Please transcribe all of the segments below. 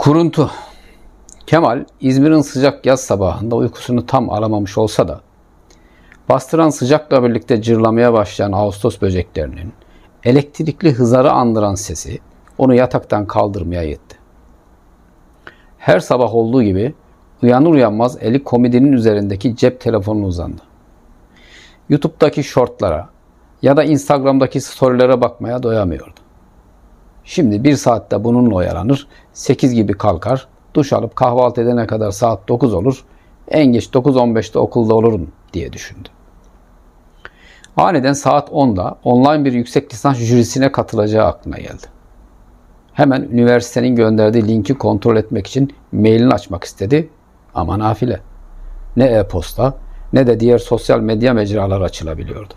Kuruntu. Kemal İzmir'in sıcak yaz sabahında uykusunu tam alamamış olsa da bastıran sıcakla birlikte cırlamaya başlayan Ağustos böceklerinin elektrikli hızarı andıran sesi onu yataktan kaldırmaya yetti. Her sabah olduğu gibi uyanır uyanmaz eli komedinin üzerindeki cep telefonuna uzandı. YouTube'daki shortlara ya da Instagram'daki storylere bakmaya doyamıyordu. Şimdi bir saatte bununla oyalanır, 8 gibi kalkar, duş alıp kahvaltı edene kadar saat 9 olur, en geç 9.15'te okulda olurum diye düşündü. Aniden saat 10'da online bir yüksek lisans jürisine katılacağı aklına geldi. Hemen üniversitenin gönderdiği linki kontrol etmek için mailini açmak istedi ama nafile. Ne e-posta ne de diğer sosyal medya mecraları açılabiliyordu.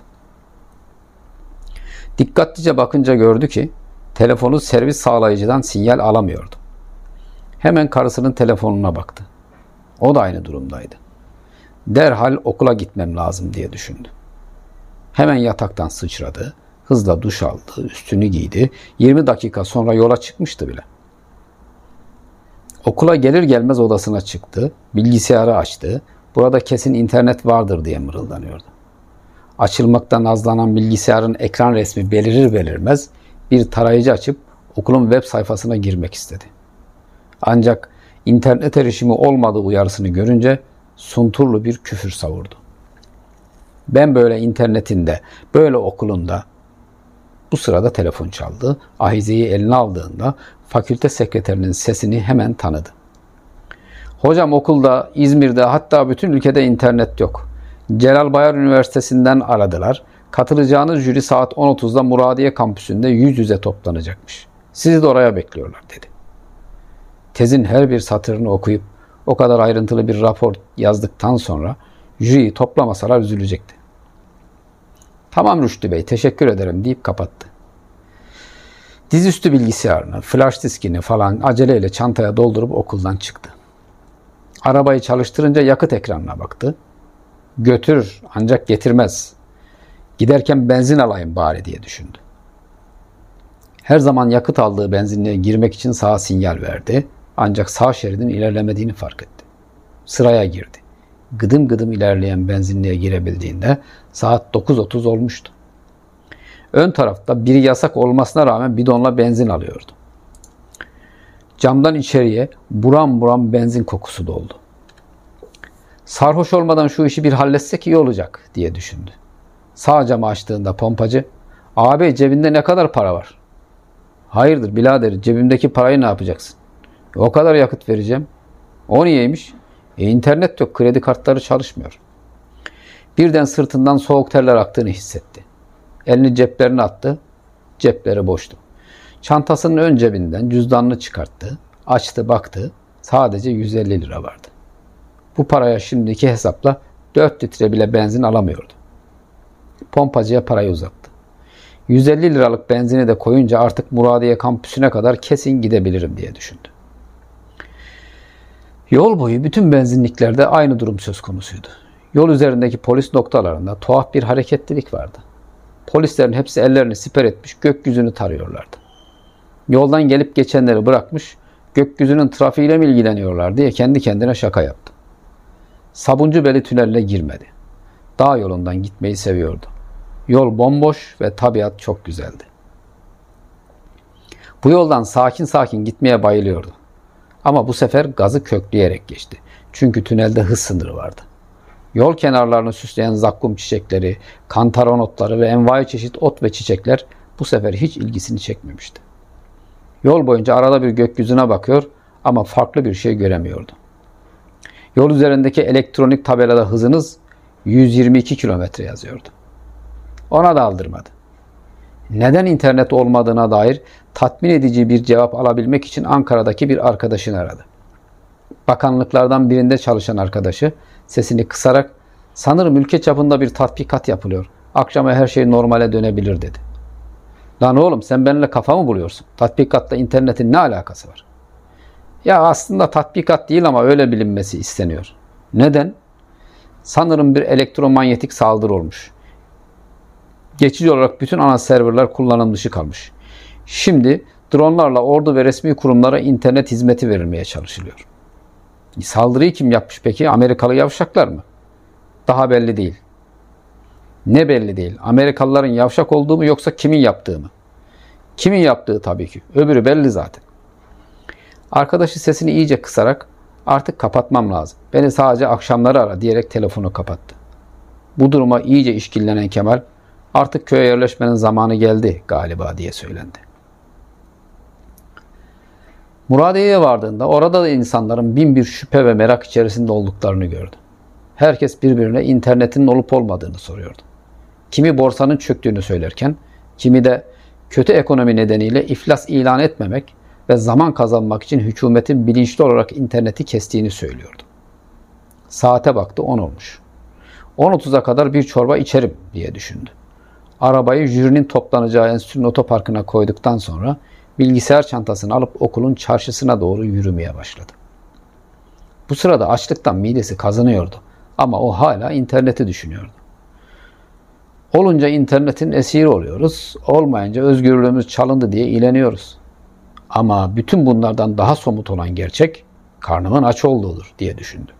Dikkatlice bakınca gördü ki telefonu servis sağlayıcıdan sinyal alamıyordu. Hemen karısının telefonuna baktı. O da aynı durumdaydı. Derhal okula gitmem lazım diye düşündü. Hemen yataktan sıçradı, hızla duş aldı, üstünü giydi. 20 dakika sonra yola çıkmıştı bile. Okula gelir gelmez odasına çıktı, bilgisayarı açtı. Burada kesin internet vardır diye mırıldanıyordu. Açılmaktan azlanan bilgisayarın ekran resmi belirir belirmez bir tarayıcı açıp okulun web sayfasına girmek istedi. Ancak internet erişimi olmadığı uyarısını görünce sunturlu bir küfür savurdu. Ben böyle internetinde, böyle okulunda bu sırada telefon çaldı. Ahizeyi eline aldığında fakülte sekreterinin sesini hemen tanıdı. Hocam okulda, İzmir'de hatta bütün ülkede internet yok. Celal Bayar Üniversitesi'nden aradılar. Katılacağınız jüri saat 10.30'da Muradiye kampüsünde yüz yüze toplanacakmış. Sizi de oraya bekliyorlar dedi. Tezin her bir satırını okuyup o kadar ayrıntılı bir rapor yazdıktan sonra jüriyi toplamasalar üzülecekti. Tamam Rüştü Bey teşekkür ederim deyip kapattı. Dizüstü bilgisayarını, flash diskini falan aceleyle çantaya doldurup okuldan çıktı. Arabayı çalıştırınca yakıt ekranına baktı. Götür ancak getirmez. Giderken benzin alayım bari diye düşündü. Her zaman yakıt aldığı benzinliğe girmek için sağa sinyal verdi. Ancak sağ şeridin ilerlemediğini fark etti. Sıraya girdi. Gıdım gıdım ilerleyen benzinliğe girebildiğinde saat 9.30 olmuştu. Ön tarafta biri yasak olmasına rağmen bidonla benzin alıyordu. Camdan içeriye buram buram benzin kokusu doldu. Sarhoş olmadan şu işi bir halletsek iyi olacak diye düşündü. Sağ camı açtığında pompacı, abi cebinde ne kadar para var? Hayırdır birader cebimdeki parayı ne yapacaksın? O kadar yakıt vereceğim. O niyeymiş? E, internet yok kredi kartları çalışmıyor. Birden sırtından soğuk terler aktığını hissetti. Elini ceplerine attı. Cepleri boştu. Çantasının ön cebinden cüzdanını çıkarttı. Açtı baktı. Sadece 150 lira vardı. Bu paraya şimdiki hesapla 4 litre bile benzin alamıyordu. Pompacıya parayı uzattı. 150 liralık benzini de koyunca artık Muradiye kampüsüne kadar kesin gidebilirim diye düşündü. Yol boyu bütün benzinliklerde aynı durum söz konusuydu. Yol üzerindeki polis noktalarında tuhaf bir hareketlilik vardı. Polislerin hepsi ellerini siper etmiş gökyüzünü tarıyorlardı. Yoldan gelip geçenleri bırakmış gökyüzünün trafiğiyle mi ilgileniyorlar diye kendi kendine şaka yaptı. Sabuncu Beli tüneline girmedi. Dağ yolundan gitmeyi seviyordu. Yol bomboş ve tabiat çok güzeldi. Bu yoldan sakin sakin gitmeye bayılıyordu. Ama bu sefer gazı kökleyerek geçti. Çünkü tünelde hız sınırı vardı. Yol kenarlarını süsleyen zakkum çiçekleri, kantaron otları ve envai çeşit ot ve çiçekler bu sefer hiç ilgisini çekmemişti. Yol boyunca arada bir gökyüzüne bakıyor ama farklı bir şey göremiyordu. Yol üzerindeki elektronik tabelada hızınız 122 kilometre yazıyordu. Ona da aldırmadı. Neden internet olmadığına dair tatmin edici bir cevap alabilmek için Ankara'daki bir arkadaşını aradı. Bakanlıklardan birinde çalışan arkadaşı sesini kısarak sanırım ülke çapında bir tatbikat yapılıyor. Akşama her şey normale dönebilir dedi. Lan oğlum sen benimle kafa mı buluyorsun? Tatbikatla internetin ne alakası var? Ya aslında tatbikat değil ama öyle bilinmesi isteniyor. Neden? Sanırım bir elektromanyetik saldırı olmuş. Geçici olarak bütün ana serverler kullanım dışı kalmış. Şimdi Dronlarla ordu ve resmi kurumlara internet hizmeti verilmeye çalışılıyor. Saldırıyı kim yapmış peki? Amerikalı yavşaklar mı? Daha belli değil. Ne belli değil? Amerikalıların yavşak olduğu mu yoksa kimin yaptığı mı? Kimin yaptığı tabii ki. Öbürü belli zaten. Arkadaşı sesini iyice kısarak artık kapatmam lazım. Beni sadece akşamları ara diyerek telefonu kapattı. Bu duruma iyice işkillenen Kemal artık köye yerleşmenin zamanı geldi galiba diye söylendi. Muradiye'ye vardığında orada da insanların bin bir şüphe ve merak içerisinde olduklarını gördü. Herkes birbirine internetin olup olmadığını soruyordu. Kimi borsanın çöktüğünü söylerken, kimi de kötü ekonomi nedeniyle iflas ilan etmemek ve zaman kazanmak için hükümetin bilinçli olarak interneti kestiğini söylüyordu. Saate baktı 10 olmuş. 10.30'a kadar bir çorba içerim diye düşündü. Arabayı jürinin toplanacağı enstitünün otoparkına koyduktan sonra bilgisayar çantasını alıp okulun çarşısına doğru yürümeye başladı. Bu sırada açlıktan midesi kazanıyordu ama o hala interneti düşünüyordu. Olunca internetin esiri oluyoruz, olmayınca özgürlüğümüz çalındı diye ileniyoruz. Ama bütün bunlardan daha somut olan gerçek karnımın aç olduğudur diye düşündü.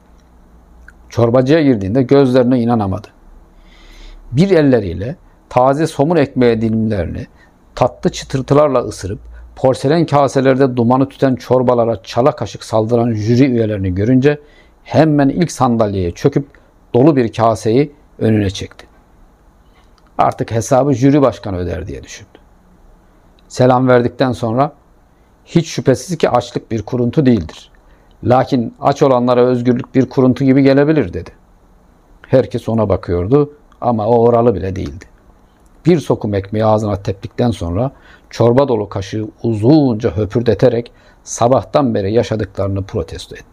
Çorbacıya girdiğinde gözlerine inanamadı. Bir elleriyle taze somun ekmeği dilimlerini tatlı çıtırtılarla ısırıp porselen kaselerde dumanı tüten çorbalara çala kaşık saldıran jüri üyelerini görünce hemen ilk sandalyeye çöküp dolu bir kaseyi önüne çekti. Artık hesabı jüri başkanı öder diye düşündü. Selam verdikten sonra hiç şüphesiz ki açlık bir kuruntu değildir. Lakin aç olanlara özgürlük bir kuruntu gibi gelebilir dedi. Herkes ona bakıyordu ama o oralı bile değildi. Bir sokum ekmeği ağzına teptikten sonra çorba dolu kaşığı uzunca höpürdeterek sabahtan beri yaşadıklarını protesto etti.